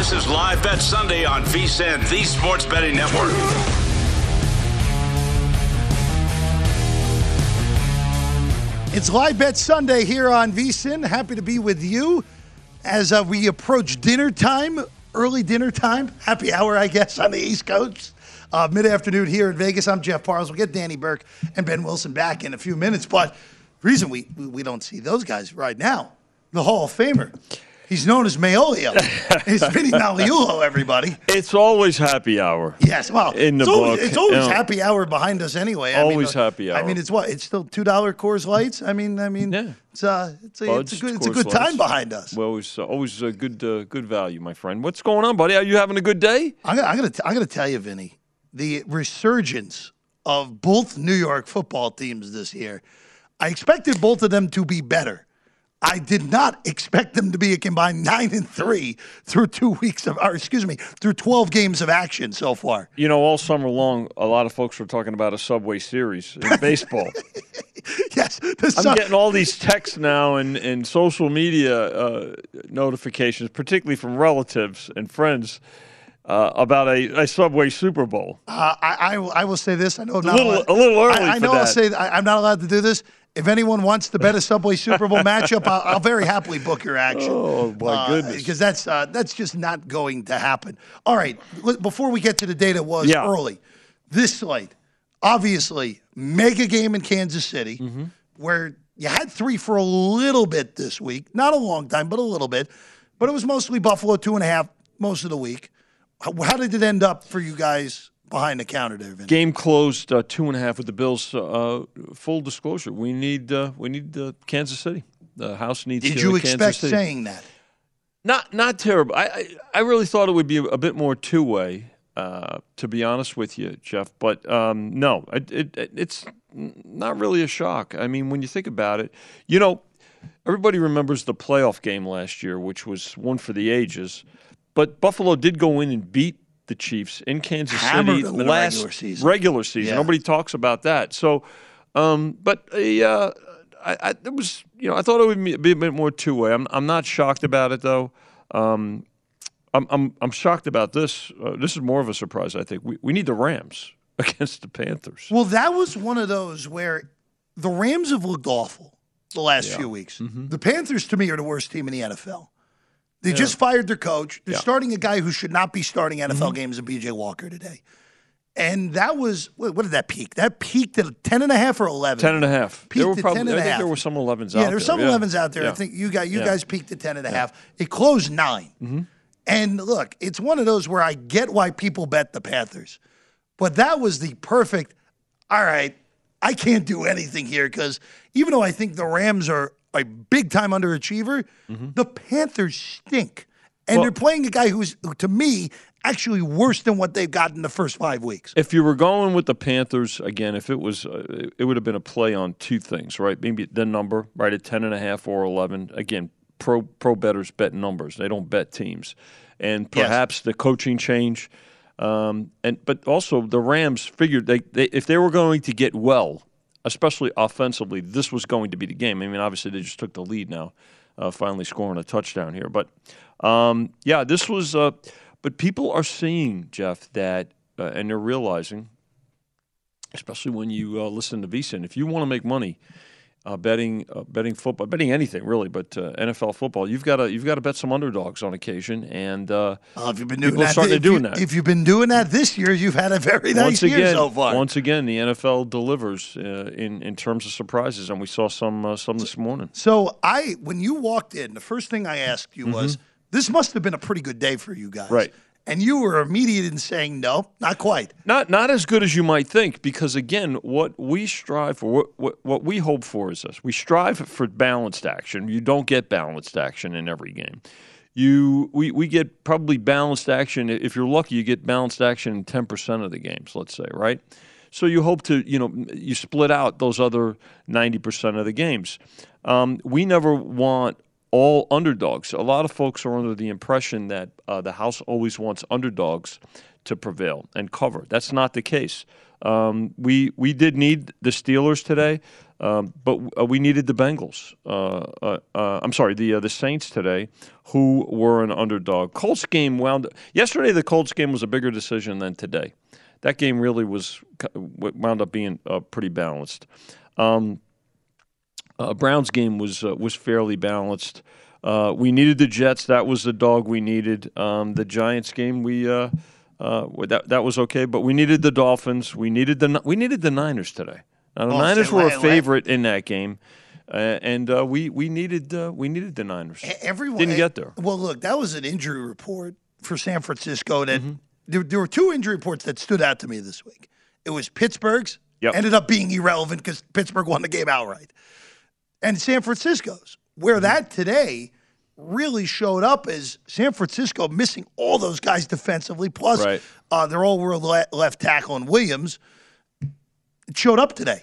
This is Live Bet Sunday on VSIN, the Sports Betting Network. It's Live Bet Sunday here on VSIN. Happy to be with you as uh, we approach dinner time, early dinner time, happy hour, I guess, on the East Coast. Uh, Mid afternoon here in Vegas. I'm Jeff Parles. We'll get Danny Burke and Ben Wilson back in a few minutes. But reason we, we don't see those guys right now, the Hall of Famer. He's known as Maolio. it's Vinny Magliulo, everybody. It's always happy hour. Yes, well, in the it's always, it's always you know. happy hour behind us anyway. Always uh, happy hour. I mean, it's what? It's still two dollar Coors Lights. I mean, I mean, Yeah. it's uh, it's a, Buds, it's a good, it's a good time Lights. behind us. Well, always, uh, always a good, uh, good value, my friend. What's going on, buddy? Are you having a good day? I'm gonna, I'm gonna, t- I'm gonna tell you, Vinny, the resurgence of both New York football teams this year. I expected both of them to be better. I did not expect them to be a combined nine and three through two weeks of, or excuse me, through 12 games of action so far. You know, all summer long, a lot of folks were talking about a Subway Series in baseball. Yes, the I'm getting all these texts now and, and social media uh, notifications, particularly from relatives and friends, uh, about a, a Subway Super Bowl. Uh, I, I, will- I will say this. I know not little- a little early I, I know I'll say I, I'm not allowed to do this. If anyone wants to bet a Subway Super Bowl matchup, I'll, I'll very happily book your action. Oh, my goodness. Because that's uh, that's just not going to happen. All right, before we get to the day that was Yeah. early, this slate, obviously, mega game in Kansas City, Mm-hmm. where you had three for a little bit this week, not a long time, but a little bit. But it was mostly Buffalo two and a half most of the week. How, how did it end up for you guys behind the counter there, Vinny? Game closed uh, two and a half with the Bills. Uh, full disclosure, we need uh, we need uh, Kansas City. The house needs. Did uh, you Kansas expect saying that? Not not terrible. I I, I really thought it would be a bit more two way. Uh, to be honest with you, Jeff, but um, no, it, it, it's not really a shock. I mean, when you think about it, you know, everybody remembers the playoff game last year, which was one for the ages. But Buffalo did go in and beat the Chiefs in Kansas Hammered City them in the last regular season. regular season. Yeah. Nobody talks about that. So, um, but uh, I, I, it was, you know, I thought it would be be a bit more two way. I'm, I'm not shocked about it though. Um, I'm, I'm, I'm shocked about this. Uh, this is more of a surprise, I think. We, we need the Rams against the Panthers. Well, that was one of those where the Rams have looked awful the last few weeks. Mm-hmm. The Panthers, to me, are the worst team in the NFL. They just fired their coach. They're Yeah. Mm-hmm. starting a guy who should not be starting NFL games in PJ Walker today. And that was, what did that peak? That peaked at 10 and a half or 11? 10 and a half. Peaked There were probably, 10 and I a think half. there were some 11s Yeah, out there's there. some 11s out there. I think you got you Yeah. guys peaked at 10 and a half. It closed 9. Mm-hmm. And look, it's one of those where I get why people bet the Panthers. But that was the perfect, all right, I can't do anything here because even though I think the Rams are a big time underachiever, the Panthers stink. And Mm-hmm. Well- they're playing a guy who's, who, to me, actually worse than what they've got in the first five weeks. If you were going with the Panthers again, if it was, uh, it would have been a play on two things, right? Maybe the number, right, at ten and a half or eleven. Again, pro pro bettors bet numbers; they don't bet teams. And Yes. perhaps the coaching change, um, and but also the Rams figured they, they if they were going to get well, especially offensively, this was going to be the game. I mean, obviously they just took the lead now, uh, finally scoring a touchdown here. But um, yeah, this was. Uh, but people are seeing Jeff that, uh, and they're realizing especially when you uh, listen to VSIN. If you want to make money uh, betting uh, betting football, betting anything really, but uh, NFL football, you've got to you've got to bet some underdogs on occasion. And uh, Uh, if you've been doing that, starting to doing you- that. If you've been doing that this year, you've had a very nice once year again, so far. once again, the NFL delivers uh, in in terms of surprises, and we saw some uh, some this morning. So I, when you walked in, the first thing I asked you was, "This must have been a pretty good day for you guys." Mm-hmm. Right. And you were immediate in saying, "No, not quite." Not not as good as you might think, because again, what we strive for, what, what what we hope for is this: we strive for balanced action. You don't get balanced action in every game. You we, we get probably balanced action. If you're lucky, you get balanced action in ten percent of the games. Let's say, right? So you hope to you know you split out those other ninety percent of the games. Um, we never want all underdogs. A lot of folks are under the impression that uh, the house always wants underdogs to prevail and cover. That's not the case. Um, we we did need the Steelers today, um, but uh, we needed the Bengals. Uh, uh, uh, I'm sorry, the uh, the Saints today, who were an underdog. Colts game wound yesterday. The Colts game was a bigger decision than today. That game really was wound up being pretty balanced. Um, uh, Browns game was uh, was fairly balanced. Uh, we needed the Jets. That was the dog we needed. Um, the Giants game, we uh, uh, that that was okay, but we needed the Dolphins. We needed the we needed the Niners today. Now, the Oh, Niners were a favorite in that game, uh, and uh, we we needed uh, we needed the Niners. Everyone didn't get there. Well, look, that was an injury report for San Francisco. That Mm-hmm. there, there were two injury reports that stood out to me this week. It was Pittsburgh's, Yep. ended up being irrelevant because Pittsburgh won the game outright, and San Francisco's, where Mm-hmm. that today really showed up as San Francisco missing all those guys defensively, plus Right. uh, their all-world le- left tackle and Williams. It showed up today.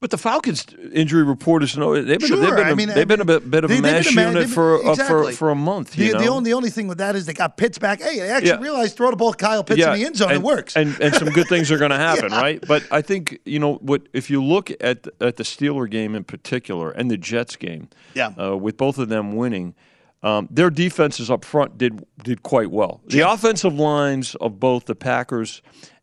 But the Falcons injury report is no. They've been, Sure, they've been, I mean, they've been a bit, bit of a mash been unit they've for been- uh, for for a month. The, You know? the only the only thing with that is they got Pitts back. Hey, they actually Yeah. realized throw the ball Kyle Pitts in the end zone. and, it works. and and some good things are going to happen, Yeah. right? But I think you know what if you look at at the Steeler game in particular and the Jets game, Yeah. uh, with both of them winning. Um, their defenses up front did did quite well. The offensive lines of both the Packers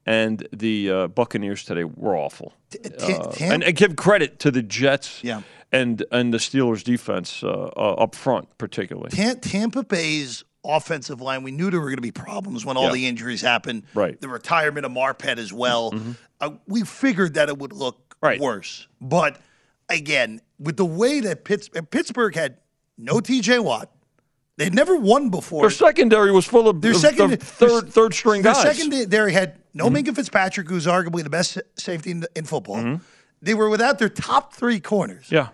and the uh, Buccaneers today were awful. Uh, and, and give credit to the Jets Yeah. and and the Steelers defense uh, uh, up front particularly. Ta- Tampa Bay's offensive line, we knew there were going to be problems when all Yeah. the injuries happened. Right. Mm-hmm. The retirement of Marpet as well. Uh, we figured that it would look Right. worse. But again, with the way that Pitts- Pittsburgh had no TJ Watt, they'd never won before. Their secondary was full of, Their second, of third third string their guys. Mm-hmm. secondary had no Minkah Fitzpatrick, who's arguably the best safety in, in football. They were without their top three corners, Mm-hmm. yeah.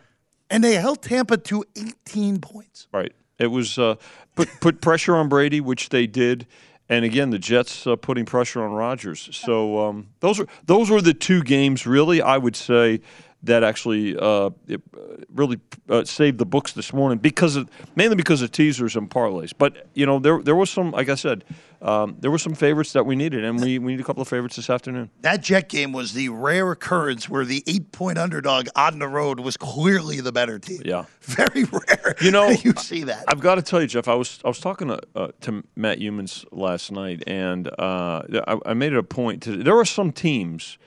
and they held Tampa to 18 points. Right. It was uh, put put pressure on Brady, which they did, and again the Jets uh, putting pressure on Rodgers. So um, those are those were the two games really I would say that actually uh, it, uh, really uh, saved the books this morning because of mainly because of teasers and parlays. But you know there there was some like I said um, there were some favorites that we needed, and we we need a couple of favorites this afternoon. That Jet game was the rare occurrence where the eight point underdog on the road was clearly the better team. Yeah. Very rare. You know, you see that. I've got to tell you, Jeff. I was I was talking to uh, to Matt Youmans last night, and uh, I, I made it a point to. There are some teams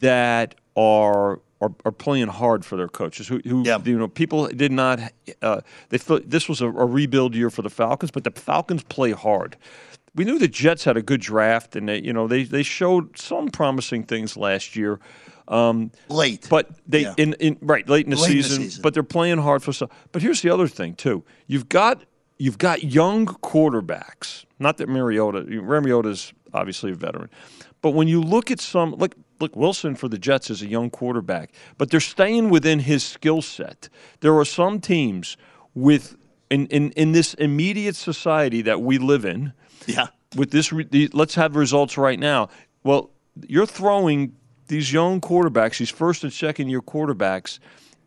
that are. Are, are playing hard for their coaches. Who, who Yeah. you know, people did not. Uh, they feel this was a, a rebuild year for the Falcons, but the Falcons play hard. we knew the Jets had a good draft, and they, you know, they they showed some promising things last year. Um, late, but they yeah. in, in right late in the, Late in the season, season. But they're playing hard for stuff. But here's the other thing too: you've got you've got young quarterbacks. Not that Mariota, Mariota's obviously a veteran, but when you look at some, look look Wilson for the Jets is a young quarterback, but they're staying within his skill set. There are some teams with in, in in this immediate society that we live in yeah. with this, re- the, let's have results right now. Well, you're throwing these young quarterbacks, these first and second year quarterbacks,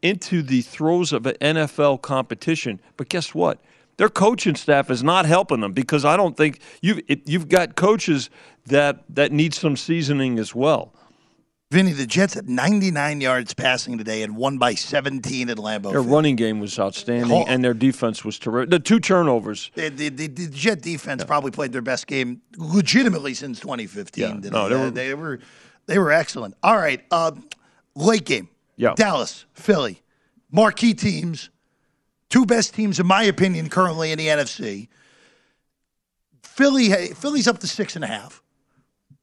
into the throes of an NFL competition. But guess what? Their coaching staff is not helping them because I don't think you've you've got coaches that that need some seasoning as well. Vinny, the Jets had 99 yards passing today and won by 17 at Lambeau. Their Field. running game was outstanding, Oh. and their defense was terrific. The two turnovers. The, the, the, the Jet defense probably played their best game legitimately since 2015. Yeah. today. No, they were- they were they were excellent. All right, uh, late game. Yeah. Dallas, Philly, marquee teams, two best teams in my opinion currently in the NFC. Philly, Philly's up to six and a half.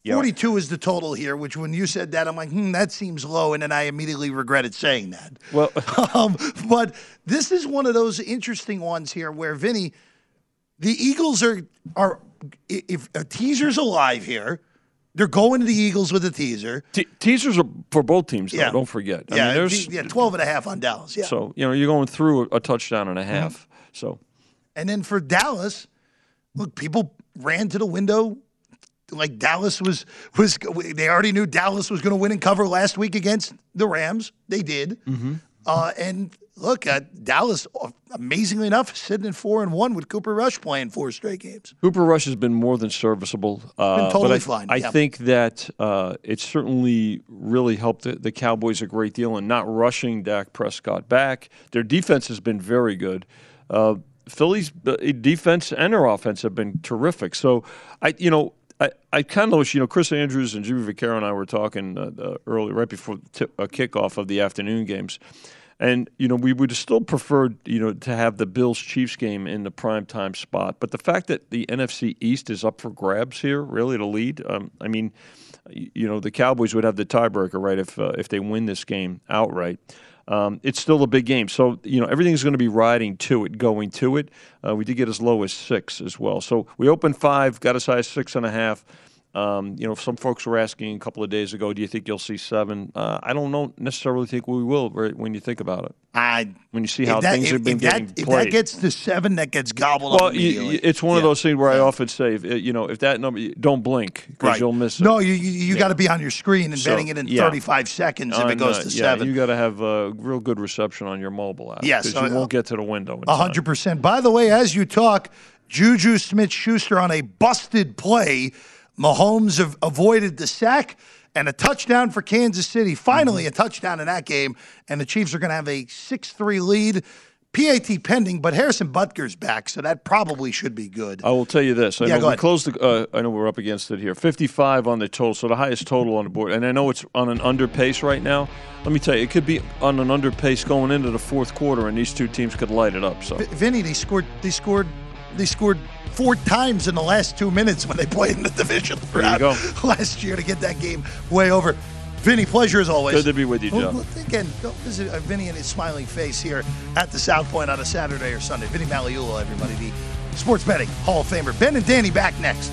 Yeah. 42 is the total here, which when you said that, I'm like, hmm, that seems low. And then I immediately regretted saying that. Well, Um, but this is one of those interesting ones here where Vinny, the Eagles are are if a teaser's alive here, they're going to the Eagles with a teaser. te- teasers are for both teams. Though, Yeah. don't forget. I yeah, mean, there's, yeah, 12 and a half on Dallas. Yeah. So you know you're going through a, a touchdown and a half. So And then for Dallas, look, people ran to the window like Dallas was was they already knew Dallas was going to win and cover last week against the Rams. They did. Uh, and look, uh, Dallas, amazingly enough, sitting at four and one with Cooper Rush playing four straight games. Cooper Rush has been more than serviceable. Uh, Been totally but I, fine, I yeah. think that uh, it certainly really helped the, the Cowboys a great deal in not rushing Dak Prescott back. Their defense has been very good. Uh, Philly's uh, defense and their offense have been terrific. So I, you know. I, I kind of wish, you know, Chris Andrews and Jimmy Vaccaro and I were talking uh, uh, early, right before a kickoff of the afternoon games. And, you know, we would still preferred, you know, to have the Bills Chiefs game in the prime time spot. But the fact that the NFC East is up for grabs here, really, to lead, um, I mean, you know, the Cowboys would have the tiebreaker, right, if, uh, if they win this game outright. Um, it's still a big game. So, you know, everything's going to be riding to it, going to it. Uh, we did get as low as six as well. So we opened five, got as high as six and a half. Um, you know, some folks were asking a couple of days ago, do you think you'll see seven? Uh, I don't know necessarily think we will right, when you think about it. I When you see how that, things if, have been if getting that, if that gets to seven, that gets gobbled well, up Well, it's one of those things where I often say, uh, you know, if that number, don't blink because Right. you'll miss it. No, you you, you got to be on your screen and So, betting it in yeah. 35 seconds if On, it goes to yeah, seven. you got to have a real good reception on your mobile app. Yes, you uh, won't get to the window. hundred percent. By the way, as you talk, Juju Smith Schuster on a busted play. Mahomes av- avoided the sack and a touchdown for Kansas City. Finally, a touchdown in that game, and the Chiefs are going to have a 6 3 lead. PAT pending, but Harrison Butker's back, so that probably should be good. I will tell you this. I Yeah, know we closed the. Uh, I know we're up against it here. Fifty-five on the total, so the highest total on the board. And I know it's on an under pace right now. Let me tell you, it could be on an under pace going into the fourth quarter, and these two teams could light it up. So Vinny, they scored. They scored. They scored four times in the last two minutes when they played in the division round last year to get that game way over. Vinny, pleasure as always. Good to be with you, well, Again, go visit uh, Vinny and his smiling face here at the South Point on a Saturday or Sunday. Vinny Magliulo, everybody, the sports betting Hall of Famer. Ben and Danny back next.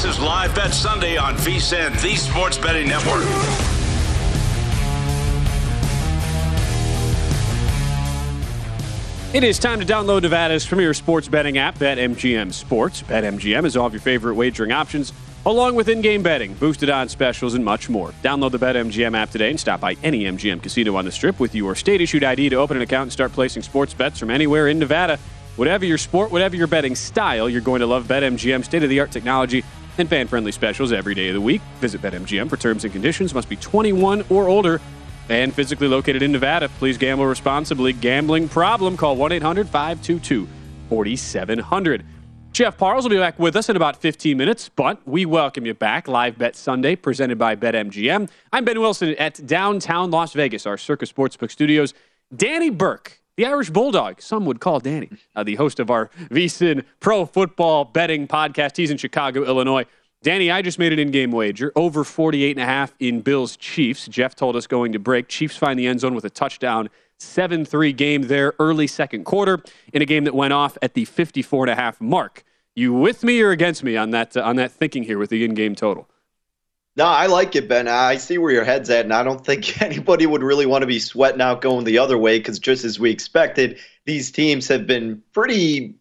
This is Live Bet Sunday on VSIN, the Sports Betting Network. It is time to download Nevada's premier sports betting app, BetMGM Sports. BetMGM is all of your favorite wagering options, along with in game betting, boosted odds specials, and much more. Download the BetMGM app today and stop by any MGM casino on the strip with your state issued ID to open an account and start placing sports bets from anywhere in Nevada. Whatever your sport, whatever your betting style, you're going to love BetMGM state of the art technology and fan friendly specials every day of the week. Visit BetMGM for terms and conditions. Must be 21 or older and physically located in Nevada. Please gamble responsibly. Gambling problem? Call 1 800 522 4700. Jeff Parles will be back with us in about 15 minutes, but we welcome you back. Live Bet Sunday, presented by BetMGM. I'm Ben Wilson at downtown Las Vegas, our Circa Sportsbook studios. Danny Burke, the Irish Bulldog, some would call Danny, uh, the host of our VSIN Pro Football Betting Podcast. He's in Chicago, Illinois. Danny, I just made an in-game wager over 48 and a half in Bills Chiefs. Jeff told us going to break. Chiefs find the end zone with a touchdown. 7-3 game there early second quarter in a game that went off at the 54 and a half mark. You with me or against me on that uh, on that thinking here with the in-game total? No, I like it, Ben. I see where your head's at, and I don't think anybody would really want to be sweating out going the other way because just as we expected, these teams have been pretty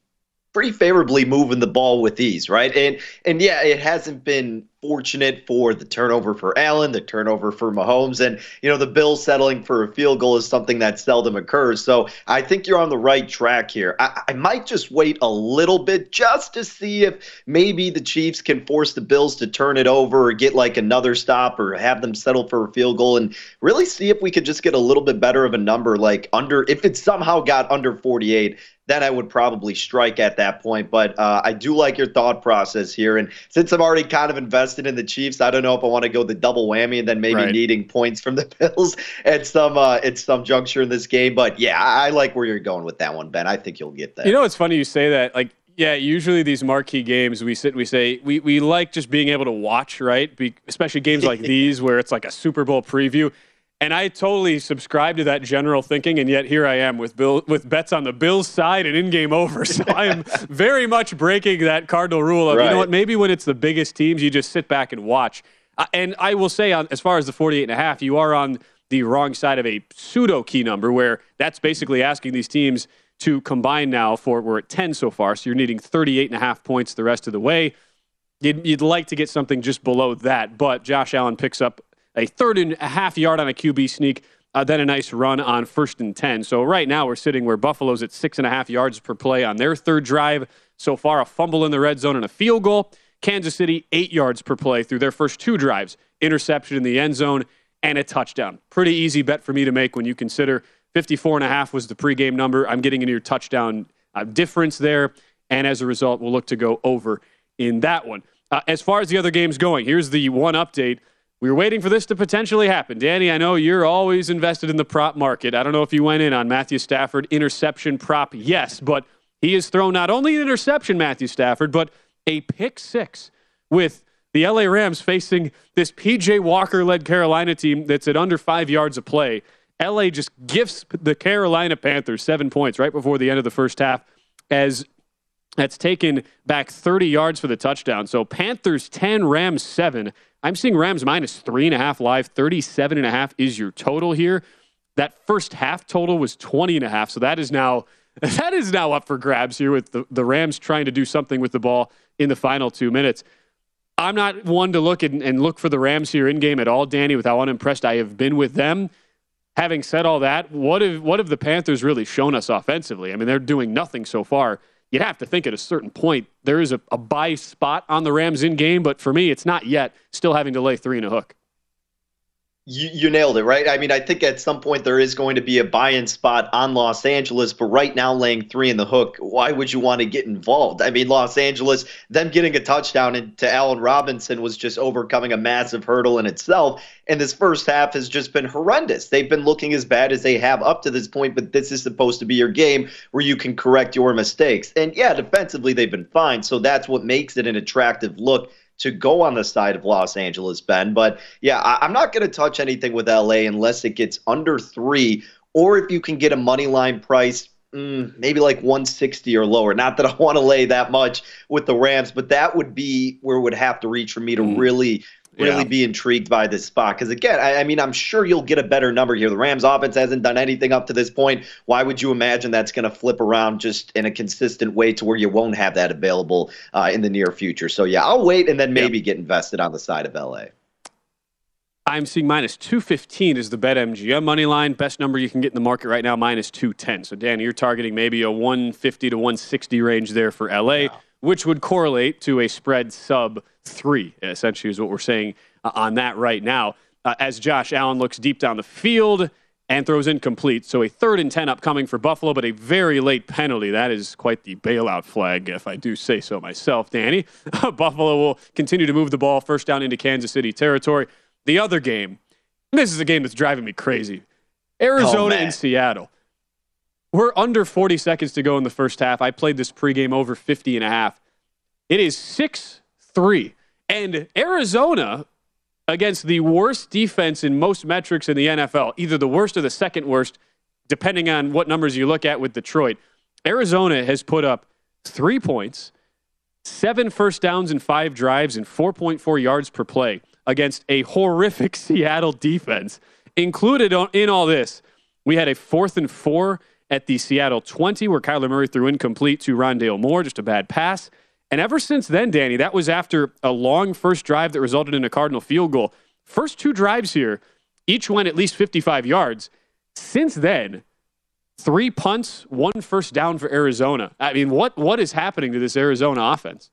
pretty favorably moving the ball with ease, right? And and yeah, it hasn't been fortunate for the turnover for Allen, the turnover for Mahomes, and you know the Bills settling for a field goal is something that seldom occurs. So I think you're on the right track here. I, I might just wait a little bit just to see if maybe the Chiefs can force the Bills to turn it over or get like another stop or have them settle for a field goal and really see if we could just get a little bit better of a number, like under if it somehow got under 48 then I would probably strike at that point. But uh, I do like your thought process here. And since I'm already kind of invested in the Chiefs, I don't know if I want to go the double whammy and then maybe right. needing points from the Bills at some uh, at some juncture in this game. But yeah, I like where you're going with that one, Ben. I think you'll get that. You know, it's funny you say that. Like, yeah, usually these marquee games, we sit, and we say we we like just being able to watch, right? Be, especially games like these where it's like a Super Bowl preview. And I totally subscribe to that general thinking, and yet here I am with Bill with bets on the Bills side and in game over. So I am very much breaking that cardinal rule of right. you know what? Maybe when it's the biggest teams, you just sit back and watch. Uh, and I will say, on as far as the 48 and a half, you are on the wrong side of a pseudo key number, where that's basically asking these teams to combine now for we're at 10 so far, so you're needing 38 and a half points the rest of the way. You'd, you'd like to get something just below that, but Josh Allen picks up a third and a half yard on a QB sneak, uh, then a nice run on first and 10. So right now we're sitting where Buffalo's at six and a half yards per play on their third drive. So far, a fumble in the red zone and a field goal. Kansas City, eight yards per play through their first two drives, interception in the end zone, and a touchdown. Pretty easy bet for me to make when you consider 54 and a half was the pregame number. I'm getting into your touchdown uh, difference there. And as a result, we'll look to go over in that one. Uh, as far as the other games going, here's the one update. We were waiting for this to potentially happen. Danny, I know you're always invested in the prop market. I don't know if you went in on Matthew Stafford interception prop. Yes, but he has thrown not only an interception, Matthew Stafford, but a pick six with the LA Rams facing this PJ Walker led Carolina team that's at under five yards of play. LA just gifts the Carolina Panthers seven points right before the end of the first half as that's taken back 30 yards for the touchdown. So Panthers 10, Rams 7. I'm seeing Rams minus three and a half live. 37 and a half is your total here. That first half total was 20 and a half. So that is now that is now up for grabs here with the, the Rams trying to do something with the ball in the final two minutes. I'm not one to look and, and look for the Rams here in game at all, Danny, with how unimpressed I have been with them. Having said all that, what have what have the Panthers really shown us offensively? I mean, they're doing nothing so far. You'd have to think at a certain point there is a, a buy spot on the Rams in game, but for me, it's not yet. Still having to lay three and a hook. You, you nailed it, right? I mean, I think at some point there is going to be a buy-in spot on Los Angeles, but right now laying three in the hook, why would you want to get involved? I mean, Los Angeles, them getting a touchdown into Allen Robinson was just overcoming a massive hurdle in itself. And this first half has just been horrendous. They've been looking as bad as they have up to this point, but this is supposed to be your game where you can correct your mistakes. And yeah, defensively they've been fine, so that's what makes it an attractive look to go on the side of Los Angeles, Ben. But yeah, I, am not going to touch anything with LA unless it gets under three, or if you can get a money line price. Mm, maybe like 160 or lower. Not that I want to lay that much with the Rams, but that would be where it would have to reach for me to mm. really really yeah. be intrigued by this spot. Because again, I, I, mean, I'm sure you'll get a better number here. The Rams offense hasn't done anything up to this point. Why would you imagine that's going to flip around just in a consistent way to where you won't have that available uh, in the near future? So yeah, I'll wait and then maybe yep. get invested on the side of LA. I'm seeing minus 215 is the bet MGM money line. Best number you can get in the market right now, minus 210. So, Danny, you're targeting maybe a 150 to 160 range there for LA, yeah. Which would correlate to a spread sub three, essentially, is what we're saying uh, on that right now. Uh, as Josh Allen looks deep down the field and throws incomplete. So a third and 10 upcoming for Buffalo, but a very late penalty. That is quite the bailout flag, if I do say so myself, Danny. Buffalo will continue to move the ball first down into Kansas City territory. The other game, this is a game that's driving me crazy Arizona oh, and Seattle. We're under 40 seconds to go in the first half. I played this pregame over 50 and a half. It is 6 3 and Arizona, against the worst defense in most metrics in the NFL, either the worst or the second worst, depending on what numbers you look at with Detroit, Arizona has put up three points, seven first downs in five drives, and 4.4 yards per play against a horrific Seattle defense. Included in all this, we had a fourth and four at the Seattle 20 where Kyler Murray threw incomplete to Rondale Moore, just a bad pass. And ever since then, Danny, that was after a long first drive that resulted in a Cardinal field goal. First two drives here, each went at least 55 yards. Since then, three punts, one first down for Arizona. I mean, what what is happening to this Arizona offense?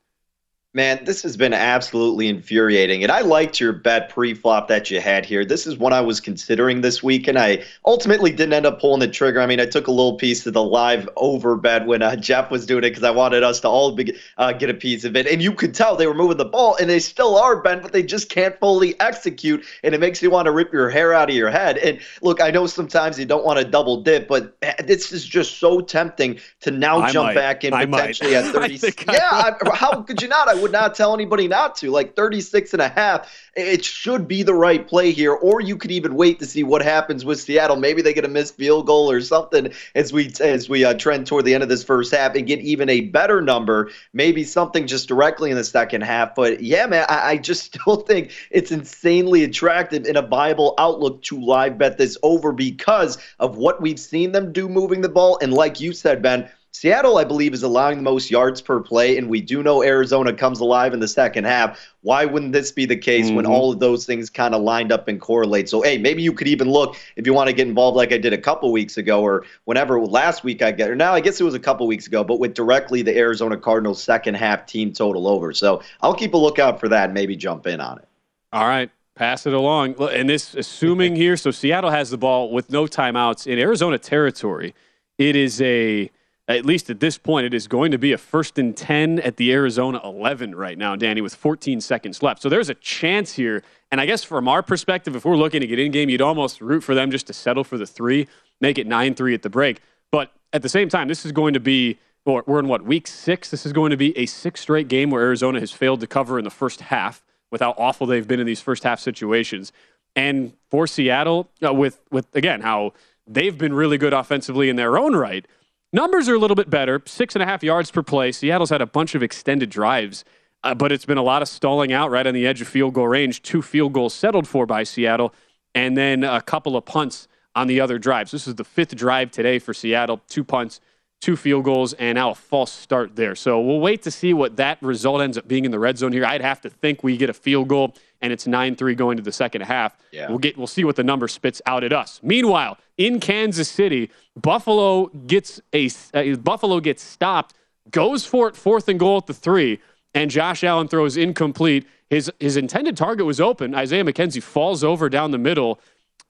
Man, this has been absolutely infuriating. And I liked your bet pre flop that you had here. This is one I was considering this week, and I ultimately didn't end up pulling the trigger. I mean, I took a little piece of the live over bet when uh, Jeff was doing it because I wanted us to all be, uh, get a piece of it. And you could tell they were moving the ball, and they still are, Ben, but they just can't fully execute. And it makes you want to rip your hair out of your head. And look, I know sometimes you don't want to double dip, but eh, this is just so tempting to now I jump might. back in I potentially might. at 30. yeah, I, how could you not? I would not tell anybody not to. Like 36 and a half, it should be the right play here. Or you could even wait to see what happens with Seattle. Maybe they get a missed field goal or something as we as we uh, trend toward the end of this first half and get even a better number. Maybe something just directly in the second half. But yeah, man, I, I just still think it's insanely attractive in a viable outlook to live bet this over because of what we've seen them do moving the ball. And like you said, Ben Seattle, I believe, is allowing the most yards per play, and we do know Arizona comes alive in the second half. Why wouldn't this be the case mm-hmm. when all of those things kind of lined up and correlate? So, hey, maybe you could even look if you want to get involved, like I did a couple weeks ago, or whenever last week I get, or now I guess it was a couple weeks ago, but with directly the Arizona Cardinals second half team total over. So I'll keep a lookout for that and maybe jump in on it. All right. Pass it along. And this, assuming here, so Seattle has the ball with no timeouts in Arizona territory. It is a at least at this point, it is going to be a first and 10 at the Arizona 11 right now, Danny, with 14 seconds left. So there's a chance here. And I guess from our perspective, if we're looking to get in game, you'd almost root for them just to settle for the three, make it 9 3 at the break. But at the same time, this is going to be, or we're in what, week six? This is going to be a six straight game where Arizona has failed to cover in the first half with how awful they've been in these first half situations. And for Seattle, uh, with, with, again, how they've been really good offensively in their own right Numbers are a little bit better, six and a half yards per play. Seattle's had a bunch of extended drives, uh, but it's been a lot of stalling out right on the edge of field goal range. Two field goals settled for by Seattle, and then a couple of punts on the other drives. This is the fifth drive today for Seattle. Two punts, two field goals, and now a false start there. So we'll wait to see what that result ends up being in the red zone here. I'd have to think we get a field goal and it's 9-3 going to the second half. Yeah. We'll get we'll see what the number spits out at us. Meanwhile, in Kansas City, Buffalo gets a uh, Buffalo gets stopped, goes for it fourth and goal at the 3, and Josh Allen throws incomplete. His his intended target was open. Isaiah McKenzie falls over down the middle.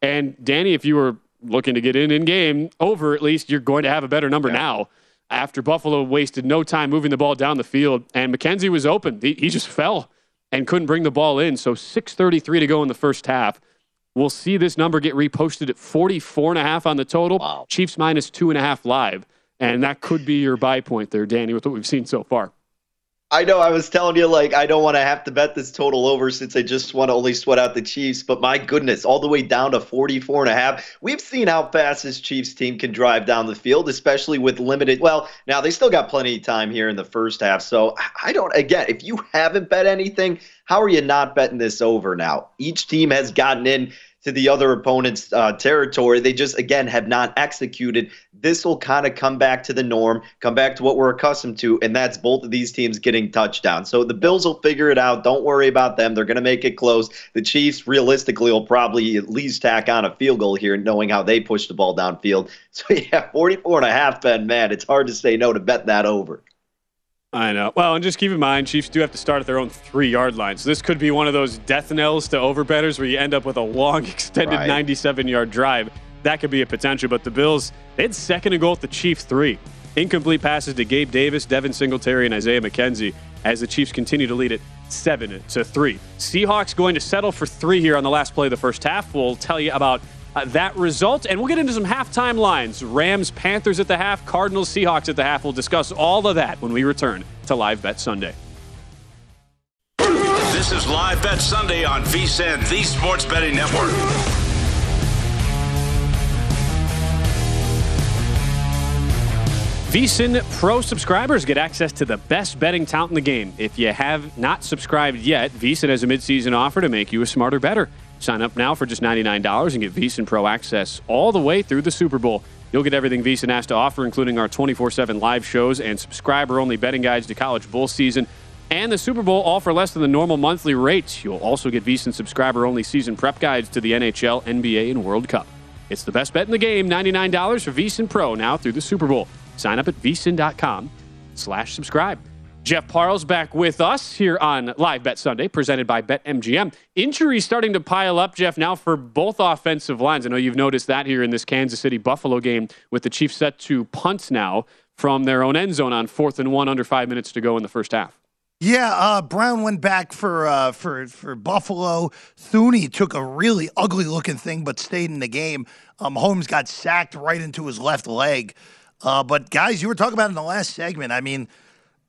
And Danny, if you were looking to get in in game over, at least you're going to have a better number Yeah. now. After Buffalo wasted no time moving the ball down the field, and McKenzie was open, he, he just fell and couldn't bring the ball in. So 6:33 to go in the first half. We'll see this number get reposted at 44 and a half on the total. Wow. Chiefs minus two and a half live, and that could be your buy point there, Danny, with what we've seen so far. I know I was telling you, like, I don't want to have to bet this total over since I just want to only sweat out the Chiefs. But my goodness, all the way down to 44 and a half. We've seen how fast this Chiefs team can drive down the field, especially with limited. Well, now they still got plenty of time here in the first half. So I don't, again, if you haven't bet anything, how are you not betting this over now? Each team has gotten in to the other opponent's uh, territory. They just, again, have not executed. This will kind of come back to the norm, come back to what we're accustomed to, and that's both of these teams getting touchdowns. So the Bills will figure it out. Don't worry about them. They're going to make it close. The Chiefs, realistically, will probably at least tack on a field goal here, knowing how they push the ball downfield. So, yeah, 44 and a half, Ben, man, it's hard to say no to bet that over. I know. Well, and just keep in mind, Chiefs do have to start at their own three yard line. So this could be one of those death knells to overbetters where you end up with a long, extended Right. 97 yard drive. That could be a potential. But the Bills, they had second and goal at the Chiefs three. Incomplete passes to Gabe Davis, Devin Singletary, and Isaiah McKenzie as the Chiefs continue to lead it seven to three. Seahawks going to settle for three here on the last play of the first half. We'll tell you about uh, that result, and we'll get into some halftime lines. Rams, Panthers at the half, Cardinals, Seahawks at the half. We'll discuss all of that when we return to Live Bet Sunday. This is Live Bet Sunday on VSIN, the Sports Betting Network. VSIN Pro subscribers get access to the best betting talent in the game. If you have not subscribed yet, VSIN has a midseason offer to make you a smarter better. Sign up now for just $99 and get VSIN Pro access all the way through the Super Bowl. You'll get everything VSIN has to offer, including our 24 7 live shows and subscriber only betting guides to college bowl season and the Super Bowl, all for less than the normal monthly rates. You'll also get VSIN subscriber only season prep guides to the NHL, NBA, and World Cup. It's the best bet in the game, $99 for VSIN Pro now through the Super Bowl. Sign up at vsin.com slash subscribe. Jeff Parles back with us here on Live Bet Sunday, presented by BetMGM. Injuries starting to pile up, Jeff, now for both offensive lines. I know you've noticed that here in this Kansas City Buffalo game with the Chiefs set to punt now from their own end zone on fourth and one, under five minutes to go in the first half. Yeah, uh, Brown went back for uh, for for Buffalo. Thuney took a really ugly looking thing, but stayed in the game. Um, Holmes got sacked right into his left leg. Uh, but guys, you were talking about in the last segment. I mean,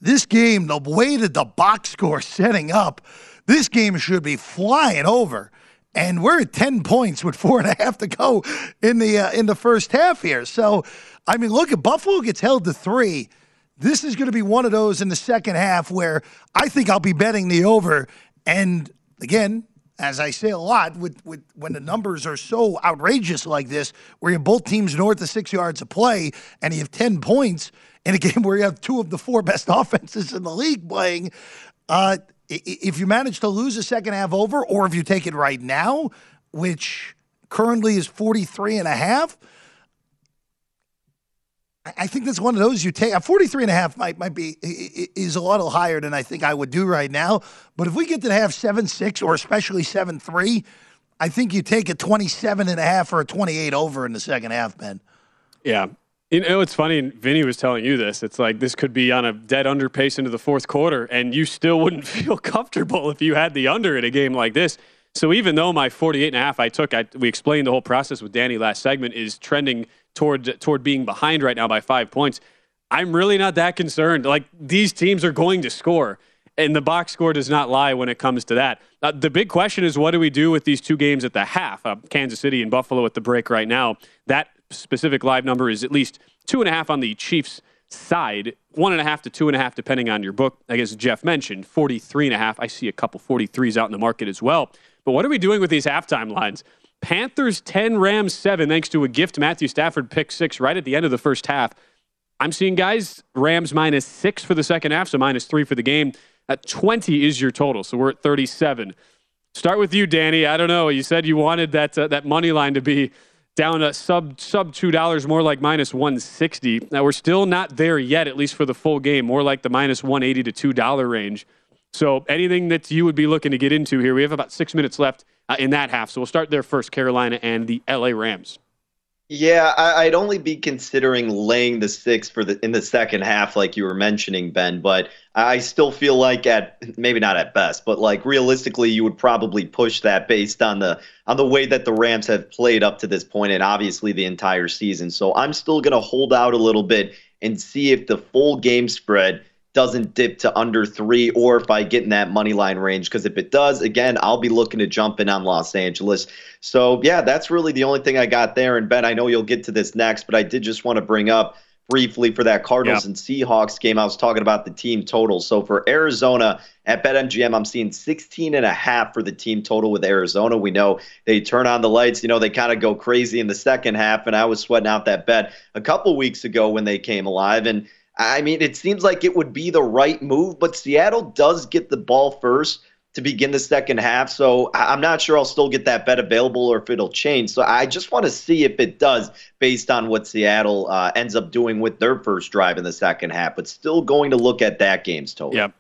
this game, the way that the box score setting up, this game should be flying over. And we're at ten points with four and a half to go in the uh, in the first half here. So, I mean, look at Buffalo gets held to three. This is going to be one of those in the second half where I think I'll be betting the over. And again, as I say a lot, with, with when the numbers are so outrageous like this, where you both teams north of six yards of play, and you have ten points in a game where you have two of the four best offenses in the league playing, uh, if you manage to lose a second half over, or if you take it right now, which currently is 43 and a half, I- think that's one of those you take. A 43 and a half might, might be is a little higher than I think I would do right now. But if we get to have 7 6 or especially 7 3, I think you take a 27 and a half or a 28 over in the second half, Ben. Yeah. You know, it's funny, Vinny was telling you this. It's like this could be on a dead under pace into the fourth quarter, and you still wouldn't feel comfortable if you had the under in a game like this. So even though my 48 and a half I took, I, we explained the whole process with Danny last segment, is trending toward toward being behind right now by five points. I'm really not that concerned. Like these teams are going to score, and the box score does not lie when it comes to that. Uh, the big question is, what do we do with these two games at the half? Uh, Kansas City and Buffalo at the break right now. That specific live number is at least two and a half on the Chiefs side, one and a half to two and a half, depending on your book. I guess Jeff mentioned 43 and a half. I see a couple 43s out in the market as well. But what are we doing with these halftime lines? Panthers 10, Rams 7, thanks to a gift Matthew Stafford pick six right at the end of the first half. I'm seeing guys, Rams minus six for the second half, so minus three for the game. At 20 is your total, so we're at 37. Start with you, Danny. I don't know. You said you wanted that uh, that money line to be down a sub sub two dollars, more like minus 160. Now we're still not there yet, at least for the full game. More like the minus 180 to two dollar range. So anything that you would be looking to get into here, we have about six minutes left uh, in that half. So we'll start there first. Carolina and the LA Rams. Yeah, I, would only be considering laying the six for the in the second half, like you were mentioning, Ben. But I still feel like at maybe not at best, but like realistically, you would probably push that based on the on the way that the Rams have played up to this point, and obviously the entire season. So I'm still gonna hold out a little bit and see if the full game spread doesn't dip to under three or if I get in that money line range. Because if it does, again, I'll be looking to jump in on Los Angeles. So, yeah, that's really the only thing I got there. And Ben, I know you'll get to this next, but I did just want to bring up briefly for that Cardinals and Seahawks game. I was talking about the team total. So for Arizona at BetMGM, I'm seeing 16 and a half for the team total with Arizona. We know they turn on the lights, you know, they kind of go crazy in the second half. And I was sweating out that bet a couple weeks ago when they came alive. And I mean, it seems like it would be the right move, but Seattle does get the ball first to begin the second half. So I'm not sure I'll still get that bet available or if it'll change. So I just want to see if it does based on what Seattle uh, ends up doing with their first drive in the second half, but still going to look at that game's total. Yep.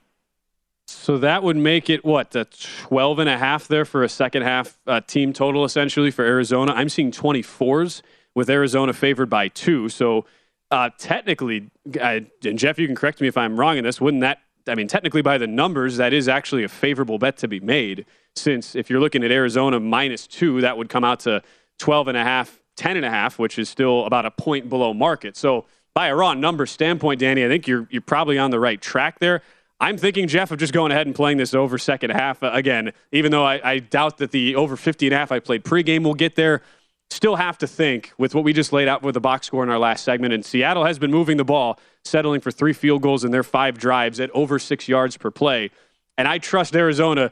So that would make it what a 12 and a half there for a second half uh, team total essentially for Arizona. I'm seeing 24s with Arizona favored by two. So uh, technically, I, and Jeff, you can correct me if I'm wrong in this. Wouldn't that? I mean, technically, by the numbers, that is actually a favorable bet to be made. Since if you're looking at Arizona minus two, that would come out to 12 and a half, 10 and a half, which is still about a point below market. So, by a raw number standpoint, Danny, I think you're you're probably on the right track there. I'm thinking, Jeff, of just going ahead and playing this over second half uh, again, even though I, I, doubt that the over 50 and a half I played pregame will get there still have to think with what we just laid out with the box score in our last segment. And Seattle has been moving the ball, settling for three field goals in their five drives at over six yards per play. And I trust Arizona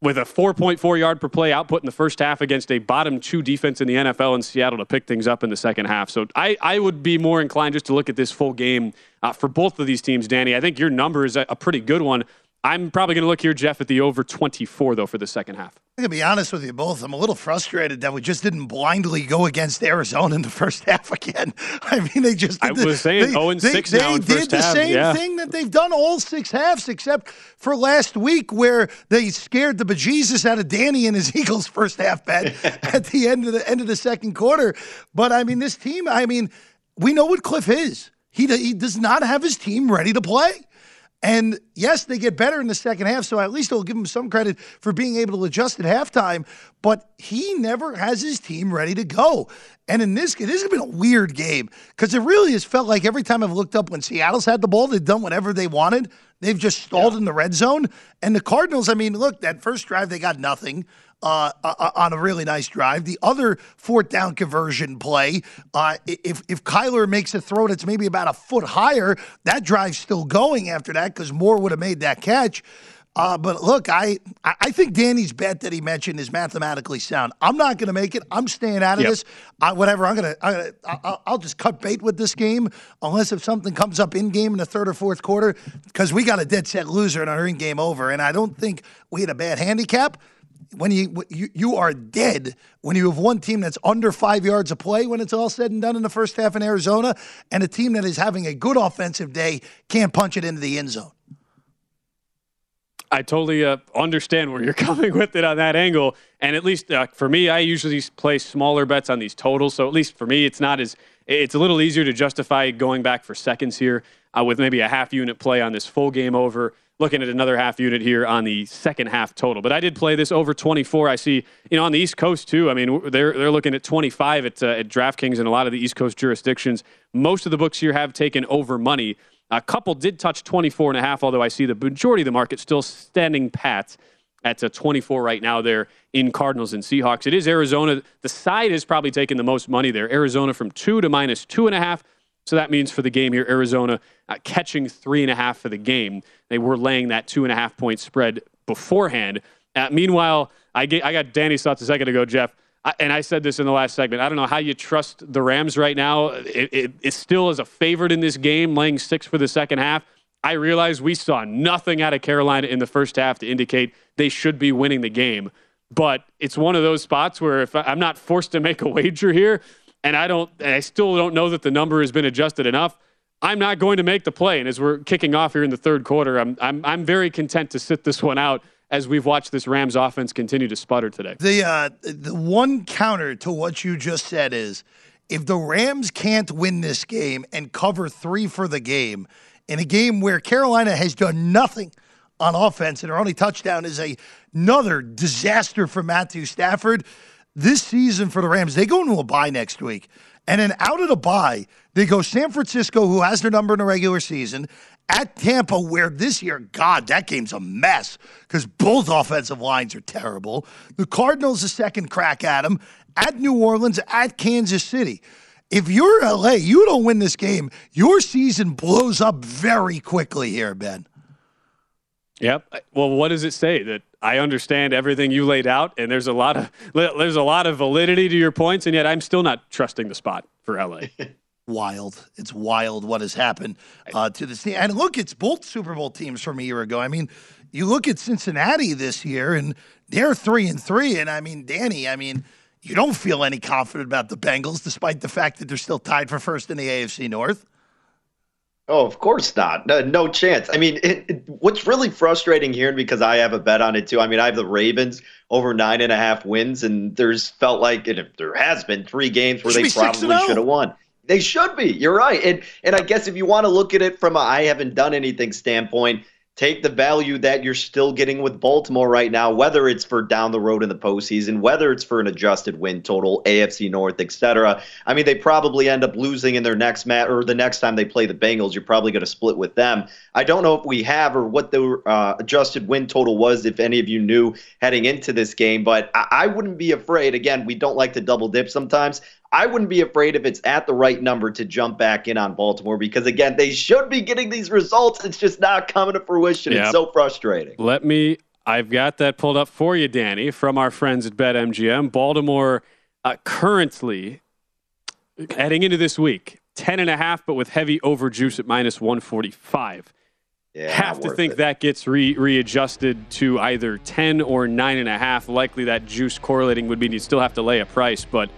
with a 4.4 yard per play output in the first half against a bottom two defense in the NFL in Seattle to pick things up in the second half. So I, I would be more inclined just to look at this full game uh, for both of these teams, Danny. I think your number is a, a pretty good one. I'm probably going to look here, Jeff, at the over 24, though, for the second half. I'm going to be honest with you both. I'm a little frustrated that we just didn't blindly go against Arizona in the first half again. I mean, they just. I was the, saying they, 0 and 6 they, now They did the half. same yeah. thing that they've done all six halves, except for last week where they scared the bejesus out of Danny and his Eagles first half bet at the end of the end of the second quarter. But I mean, this team. I mean, we know what Kliff is. He, he does not have his team ready to play. And yes, they get better in the second half, so at least I'll give him some credit for being able to adjust at halftime. But he never has his team ready to go. And in this game, this has been a weird game because it really has felt like every time I've looked up when Seattle's had the ball, they've done whatever they wanted. They've just stalled yeah. in the red zone. And the Cardinals, I mean, look, that first drive, they got nothing uh, uh, on a really nice drive. The other fourth down conversion play, uh, if if Kyler makes a throw that's maybe about a foot higher, that drive's still going after that because Moore would have made that catch. Uh, but look, I I think Danny's bet that he mentioned is mathematically sound. I'm not going to make it. I'm staying out of yep. this. I, whatever. I'm going to. I'll, I'll just cut bait with this game unless if something comes up in game in the third or fourth quarter because we got a dead set loser in our in game over, and I don't think we had a bad handicap when you, you you are dead when you have one team that's under five yards of play when it's all said and done in the first half in Arizona, and a team that is having a good offensive day can't punch it into the end zone. I totally uh, understand where you're coming with it on that angle, and at least uh, for me, I usually play smaller bets on these totals. So at least for me, it's not as it's a little easier to justify going back for seconds here uh, with maybe a half unit play on this full game over looking at another half unit here on the second half total. But I did play this over 24. I see, you know, on the East Coast too. I mean, they're they're looking at 25 at, uh, at DraftKings and a lot of the East Coast jurisdictions. Most of the books here have taken over money. A couple did touch 24 and a half, although I see the majority of the market still standing pat. at uh, 24 right now there in Cardinals and Seahawks. It is Arizona. The side is probably taking the most money there. Arizona from two to minus two and a half. So that means for the game here, Arizona uh, catching three and a half for the game. They were laying that two and a half point spread beforehand. Uh, meanwhile, I, get, I got Danny's thoughts a second ago, Jeff. I, and I said this in the last segment. I don't know how you trust the Rams right now. It, it, it still is a favorite in this game, laying six for the second half. I realize we saw nothing out of Carolina in the first half to indicate they should be winning the game. But it's one of those spots where if I'm not forced to make a wager here, and I don't, and I still don't know that the number has been adjusted enough. I'm not going to make the play. And as we're kicking off here in the third quarter, I'm I'm I'm very content to sit this one out as we've watched this Rams offense continue to sputter today. The uh, the one counter to what you just said is if the Rams can't win this game and cover three for the game in a game where Carolina has done nothing on offense and their only touchdown is a, another disaster for Matthew Stafford. This season for the Rams, they go into a bye next week. And then out of the bye, they go San Francisco, who has their number in the regular season, at Tampa, where this year, God, that game's a mess because both offensive lines are terrible. The Cardinals, a second crack at them, at New Orleans, at Kansas City. If you're LA, you don't win this game, your season blows up very quickly here, Ben. Yep. Well, what does it say? That I understand everything you laid out, and there's a lot of there's a lot of validity to your points, and yet I'm still not trusting the spot for LA. wild. It's wild what has happened uh, to this team. And look, it's both Super Bowl teams from a year ago. I mean, you look at Cincinnati this year, and they're three and three. And I mean, Danny, I mean, you don't feel any confident about the Bengals, despite the fact that they're still tied for first in the AFC North. Oh, of course not. No, no chance. I mean, it, it, what's really frustrating here, and because I have a bet on it too. I mean, I have the Ravens over nine and a half wins, and there's felt like it, there has been three games where they probably should have won. They should be. You're right. And and I guess if you want to look at it from a I haven't done anything standpoint, take the value that you're still getting with Baltimore right now, whether it's for down the road in the postseason, whether it's for an adjusted win total, AFC North, etc. I mean, they probably end up losing in their next match or the next time they play the Bengals. You're probably going to split with them. I don't know if we have or what the uh, adjusted win total was, if any of you knew heading into this game, but I, I wouldn't be afraid. Again, we don't like to double dip sometimes. I wouldn't be afraid if it's at the right number to jump back in on Baltimore because again, they should be getting these results. It's just not coming to fruition. Yep. It's so frustrating. Let me I've got that pulled up for you, Danny, from our friends at BetMGM. Baltimore uh, currently heading into this week, 10 and a half, but with heavy overjuice at minus 145. Yeah, have to think it. that gets re- readjusted to either 10 or nine and a half. Likely that juice correlating would mean you'd still have to lay a price, but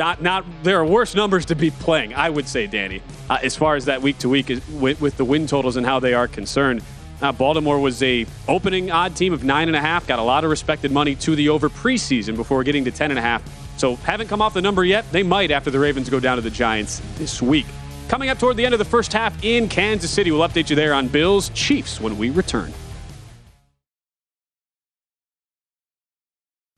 not not there are worse numbers to be playing. I would say, Danny, uh, as far as that week to week with, the win totals and how they are concerned. Uh, Baltimore was a opening odd team of nine and a half, got a lot of respected money to the over preseason before getting to ten and a half. So haven't come off the number yet. They might after the Ravens go down to the Giants this week. Coming up toward the end of the first half in Kansas City, we'll update you there on Bills Chiefs when we return.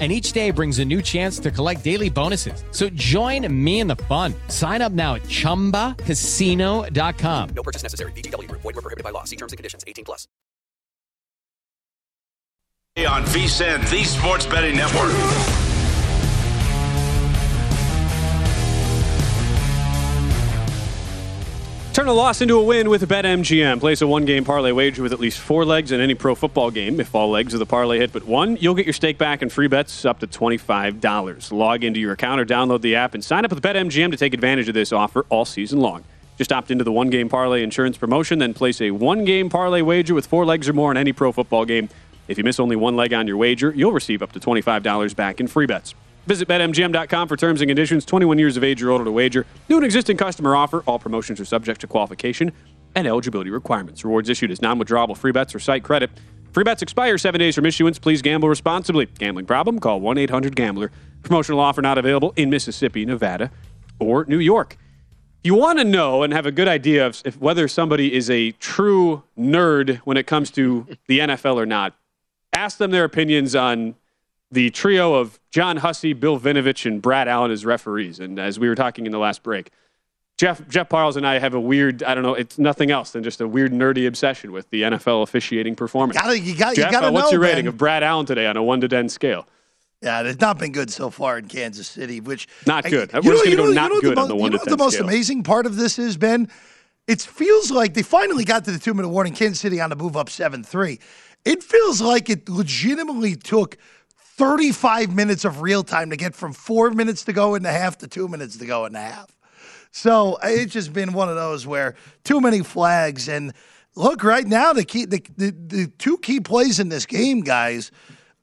And each day brings a new chance to collect daily bonuses. So join me in the fun. Sign up now at chumbacasino.com. No purchase necessary. VGW Group. Void were prohibited by law. See terms and conditions. 18 plus. On VSIN, the Sports Betting Network. Turn a loss into a win with BetMGM. Place a one game parlay wager with at least four legs in any pro football game. If all legs of the parlay hit but one, you'll get your stake back and free bets up to $25. Log into your account or download the app and sign up with BetMGM to take advantage of this offer all season long. Just opt into the one game parlay insurance promotion, then place a one game parlay wager with four legs or more in any pro football game. If you miss only one leg on your wager, you'll receive up to $25 back in free bets. Visit BetMGM.com for terms and conditions. 21 years of age or older to wager. New and existing customer offer. All promotions are subject to qualification and eligibility requirements. Rewards issued as non-withdrawable free bets or site credit. Free bets expire seven days from issuance. Please gamble responsibly. Gambling problem? Call 1-800-GAMBLER. Promotional offer not available in Mississippi, Nevada, or New York. You want to know and have a good idea of if whether somebody is a true nerd when it comes to the NFL or not. Ask them their opinions on the trio of John Hussey, Bill Vinovich, and Brad Allen as referees. And as we were talking in the last break, Jeff Jeff Parles and I have a weird, I don't know, it's nothing else than just a weird nerdy obsession with the NFL officiating performance. Gotta, you got, Jeff, you got to uh, what's know, your rating man. of Brad Allen today on a one to ten scale? Yeah, it's not been good so far in Kansas City, which Not good. I- We're just gonna go you not good on mo- the one you to know what 10 the most scale. amazing part of this is, Ben? It feels like they finally got to the two minute warning. Kansas City on the move up 7 3. It feels like it legitimately took 35 minutes of real time to get from four minutes to go in the half to two minutes to go in the half. So it's just been one of those where too many flags. And look, right now, the key, the, the, the two key plays in this game, guys,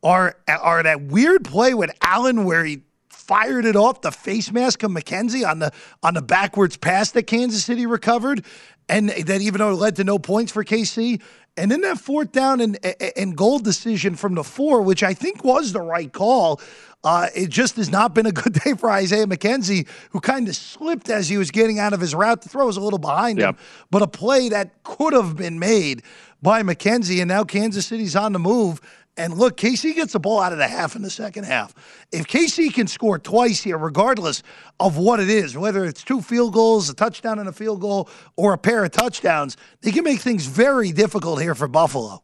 are are that weird play with Allen where he fired it off the face mask of McKenzie on the on the backwards pass that Kansas City recovered, and that even though it led to no points for KC, and then that fourth down and and goal decision from the four, which I think was the right call. Uh, it just has not been a good day for Isaiah McKenzie, who kind of slipped as he was getting out of his route The throw. Was a little behind him, but a play that could have been made by McKenzie, and now Kansas City's on the move. And look, KC gets the ball out of the half in the second half. If KC can score twice here, regardless of what it is, whether it's two field goals, a touchdown and a field goal, or a pair of touchdowns, they can make things very difficult here for Buffalo.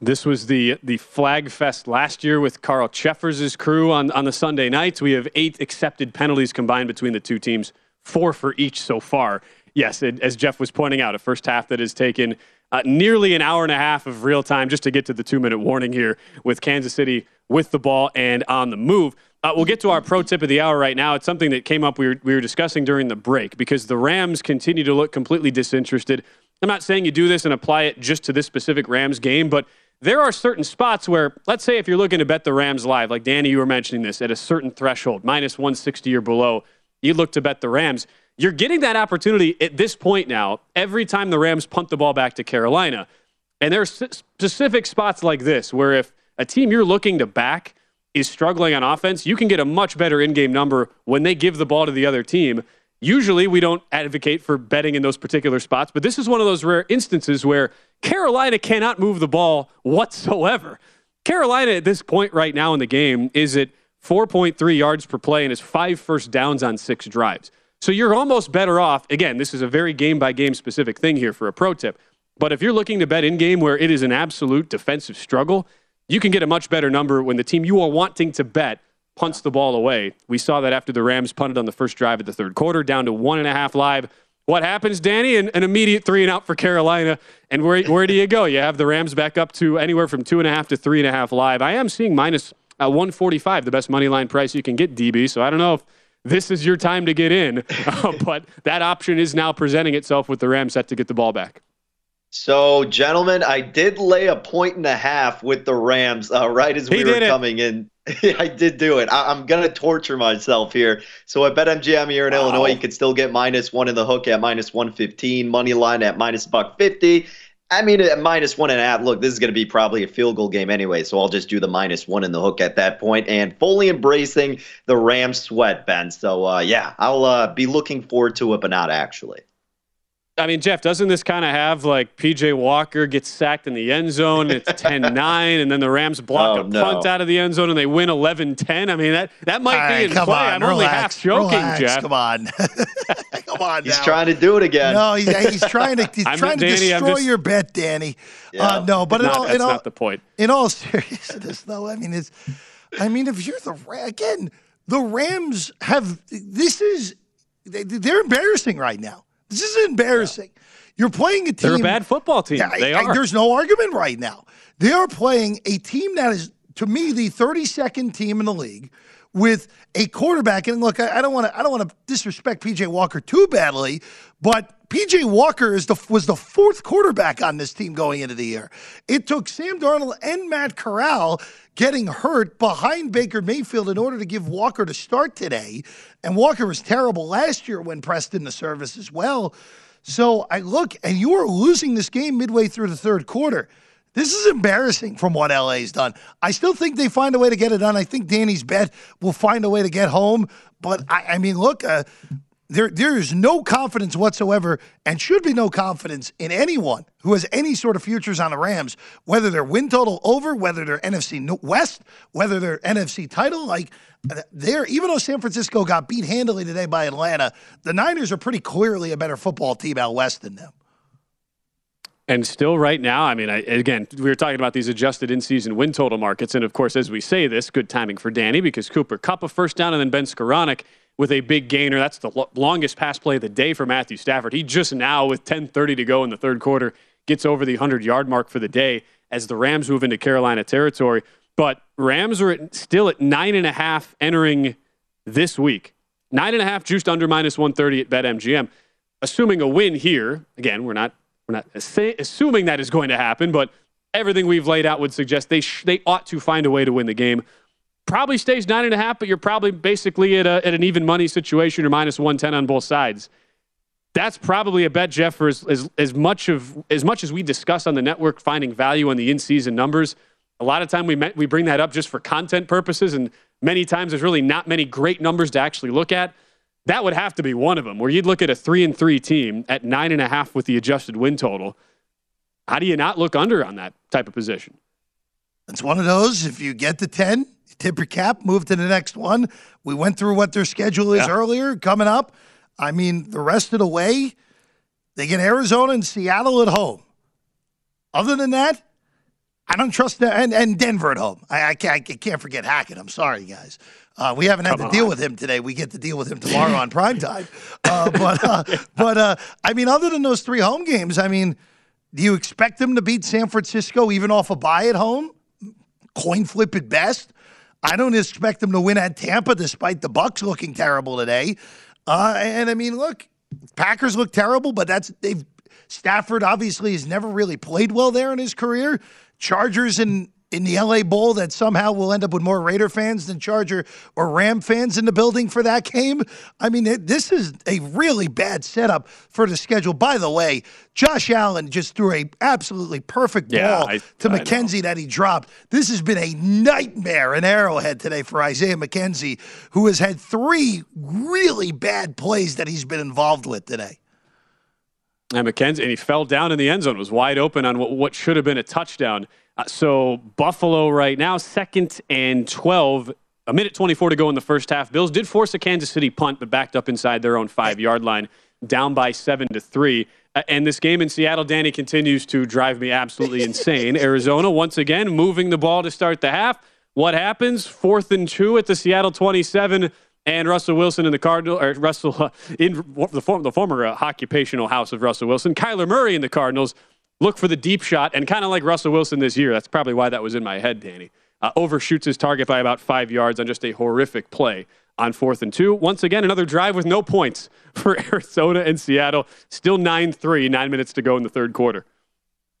This was the the flag fest last year with Carl Cheffers' crew on, on the Sunday nights. We have eight accepted penalties combined between the two teams, four for each so far. Yes, it, as Jeff was pointing out, a first half that has taken uh, nearly an hour and a half of real time just to get to the two minute warning here with Kansas City with the ball and on the move. Uh, we'll get to our pro tip of the hour right now. It's something that came up we were, we were discussing during the break because the Rams continue to look completely disinterested. I'm not saying you do this and apply it just to this specific Rams game, but there are certain spots where, let's say, if you're looking to bet the Rams live, like Danny, you were mentioning this, at a certain threshold, minus 160 or below, you look to bet the Rams. You're getting that opportunity at this point now every time the Rams punt the ball back to Carolina. And there are specific spots like this where if a team you're looking to back is struggling on offense, you can get a much better in game number when they give the ball to the other team. Usually, we don't advocate for betting in those particular spots, but this is one of those rare instances where Carolina cannot move the ball whatsoever. Carolina, at this point right now in the game, is at 4.3 yards per play and is five first downs on six drives. So you're almost better off. Again, this is a very game by game specific thing here for a pro tip. But if you're looking to bet in game where it is an absolute defensive struggle, you can get a much better number when the team you are wanting to bet punts the ball away. We saw that after the Rams punted on the first drive of the third quarter, down to one and a half live. What happens, Danny? An, an immediate three and out for Carolina. And where, where do you go? You have the Rams back up to anywhere from two and a half to three and a half live. I am seeing minus uh, 145, the best money line price you can get, DB. So I don't know if this is your time to get in, uh, but that option is now presenting itself with the Rams set to get the ball back. So, gentlemen, I did lay a point and a half with the Rams uh, right as He we were it. coming in. I did do it. I- I'm gonna torture myself here. So at BetMGM here in Illinois, you can still get minus one in the hook at minus 115, money line at minus buck fifty, I mean, at minus one and a half. Look, this is going to be probably a field goal game anyway, so I'll just do the minus one in the hook at that point, and fully embracing the Rams sweat, Ben. So uh, yeah, I'll uh, be looking forward to it, but not actually. I mean, Jeff, doesn't this kind of have like PJ Walker gets sacked in the end zone? It's 10 9, and then the Rams block Oh, a no. punt out of the end zone and they win 11 10? I mean, that, that might All be right, in come play. on, I'm only half joking, relax, Jeff. Come on, come on. He's now. trying to do it again. No, he's, he's trying to he's trying to Danny, I'm destroy just- your bet, Danny. Yeah. Uh, no, but in Not- all, that's in all, not the point. in all seriousness, though, I mean, it's, I mean, if you're the Ra- again, the Rams have this is they're embarrassing right now. This is embarrassing. You're playing a team. They're a bad football team. Yeah, they I- are. there's no argument right now. They are playing a team that is, to me, the 32nd team in the league with a quarterback. And look, I, I don't want to, I don't want to disrespect PJ Walker too badly, but PJ Walker is the was the fourth quarterback on this team going into the year. It took Sam Darnold and Matt Corral getting hurt behind Baker Mayfield in order to give Walker to start today. And Walker was terrible last year when pressed into service as well. So I look, and you are losing this game midway through the third quarter. This is embarrassing from what LA's done. I still think they find a way to get it done. I think Danny's bet will find a way to get home. But I, I mean, look, uh, there there is no confidence whatsoever, and should be no confidence in anyone who has any sort of futures on the Rams, whether they're win total over, whether they're NFC West, whether they're NFC title. Like uh, they're even though San Francisco got beat handily today by Atlanta, the Niners are pretty clearly a better football team out west than them. And still, right now, I mean, I, again, we were talking about these adjusted in-season win total markets, and of course, as we say this, good timing for Danny because Cooper Kupp a first down, and then Ben Skowronek with a big gainer. That's the lo- longest pass play of the day for Matthew Stafford. He just now, with 10:30 to go in the third quarter, gets over the 100-yard mark for the day as the Rams move into Carolina territory. But Rams are at, still at nine and a half entering this week. Nine and a half, juiced under minus 130 at BetMGM. Assuming a win here, again, we're not we're not assuming that is going to happen, but everything we've laid out would suggest they sh- they ought to find a way to win the game. Probably stays nine and a half, but you're probably basically at, a, at an even money situation or minus 110 on both sides. That's probably a bet, Jeff, for as, as, as much of as much as we discuss on the network, finding value on the in-season numbers. A lot of time we met, we bring that up just for content purposes, and many times there's really not many great numbers to actually look at. That would have to be one of them, where you'd look at a three and three team at nine and a half with the adjusted win total. How do you not look under on that type of position? It's one of those. If you get the 10, you tip your cap, move to the next one. We went through what their schedule is Yeah. earlier coming up. I mean, the rest of the way, they get Arizona and Seattle at home. Other than that, I don't trust them. And, and Denver at home. I, I, can't, I can't forget Hackett. I'm sorry, guys. Uh, we haven't had Come to deal on. with him today. We get to deal with him tomorrow on prime time. Uh, but, uh, but uh, I mean, other than those three home games, I mean, do you expect them to beat San Francisco even off a bye at home? Coin flip at best. I don't expect them to win at Tampa, despite the Bucs looking terrible today. Uh, and I mean, look, Packers look terrible, but that's they've Stafford obviously has never really played well there in his career. Chargers in in the LA Bowl that somehow we'll end up with more Raider fans than Charger or Ram fans in the building for that game. I mean, it, this is a really bad setup for the schedule. By the way, Josh Allen just threw a absolutely perfect Yeah, ball I- to I know. McKenzie that he dropped. This has been a nightmare in Arrowhead today for Isaiah McKenzie, who has had three really bad plays that he's been involved with today. And McKenzie, and he fell down in the end zone, was wide open on what, what should have been a touchdown. Uh, so Buffalo right now, second and 12, a minute 24 to go in the first half. Bills did force a Kansas City punt, but backed up inside their own five yard line, down by seven to three. Uh, and this game in Seattle, Danny continues to drive me absolutely insane. Arizona, once again, moving the ball to start the half. What happens? Fourth and two at the Seattle 27. And Russell Wilson in the Cardinal, or Russell uh, in the, form, the former uh, occupational house of Russell Wilson, Kyler Murray in the Cardinals look for the deep shot, and kind of like Russell Wilson this year. That's probably why that was in my head, Danny. Uh, overshoots his target by about five yards on just a horrific play on fourth and two. Once again, another drive with no points for Arizona and Seattle. Still 9 3, nine minutes to go in the third quarter.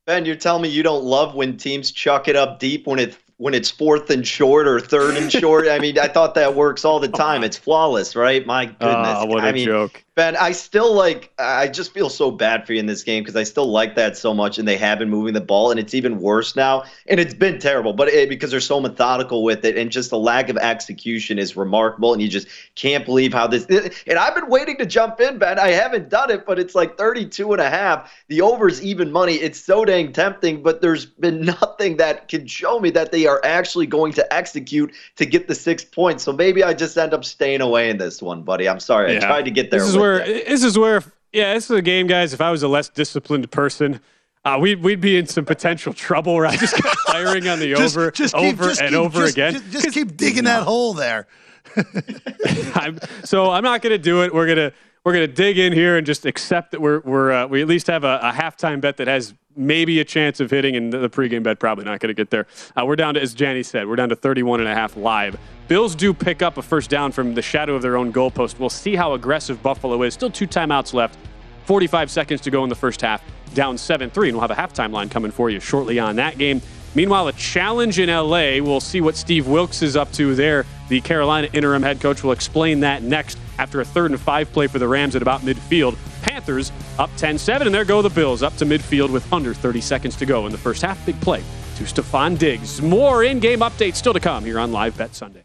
Ben, you're telling me you don't love when teams chuck it up deep when it when it's fourth and short or third and short. I mean, I thought that works all the time. It's flawless, right? My goodness. Ah, what a I mean, joke. Ben, I still like. I just feel so bad for you in this game because I still like that so much, and they have been moving the ball, and it's even worse now. And it's been terrible, but it, because they're so methodical with it, and just the lack of execution is remarkable, and you just can't believe how this. And I've been waiting to jump in, Ben. I haven't done it, but it's like 32 and a half. The over's even money. It's so dang tempting, but there's been nothing that can show me that they are actually going to execute to get the six points. So maybe I just end up staying away in this one, buddy. I'm sorry. Yeah. I tried to get there. This is where this is where yeah, this is a game, guys. If I was a less disciplined person, uh, we'd we'd be in some potential trouble. Where I just kept firing on the Just- over, just keep- over and keep- over just- again. just- just keep digging that hole there. I'm, so I'm not going to do it. We're gonna we're gonna dig in here and just accept that we're we're uh, we at least have a, a halftime bet that has maybe a chance of hitting, and the, the pregame bet probably not going to get there. Uh, we're down to, as Janny said, we're down to 31 and a half live. Bills do pick up a first down from the shadow of their own goalpost. We'll see how aggressive Buffalo is. Still two timeouts left. 45 seconds to go in the first half. Down 7 3, and we'll have a halftime line coming for you shortly on that game. Meanwhile, a challenge in LA. We'll see what Steve Wilks is up to there. The Carolina interim head coach will explain that next after a third and five play for the Rams at about midfield. Panthers up 10 7, and there go the Bills up to midfield with under 30 seconds to go in the first half. Big play to Stefon Diggs. More in game updates still to come here on Live Bet Sunday.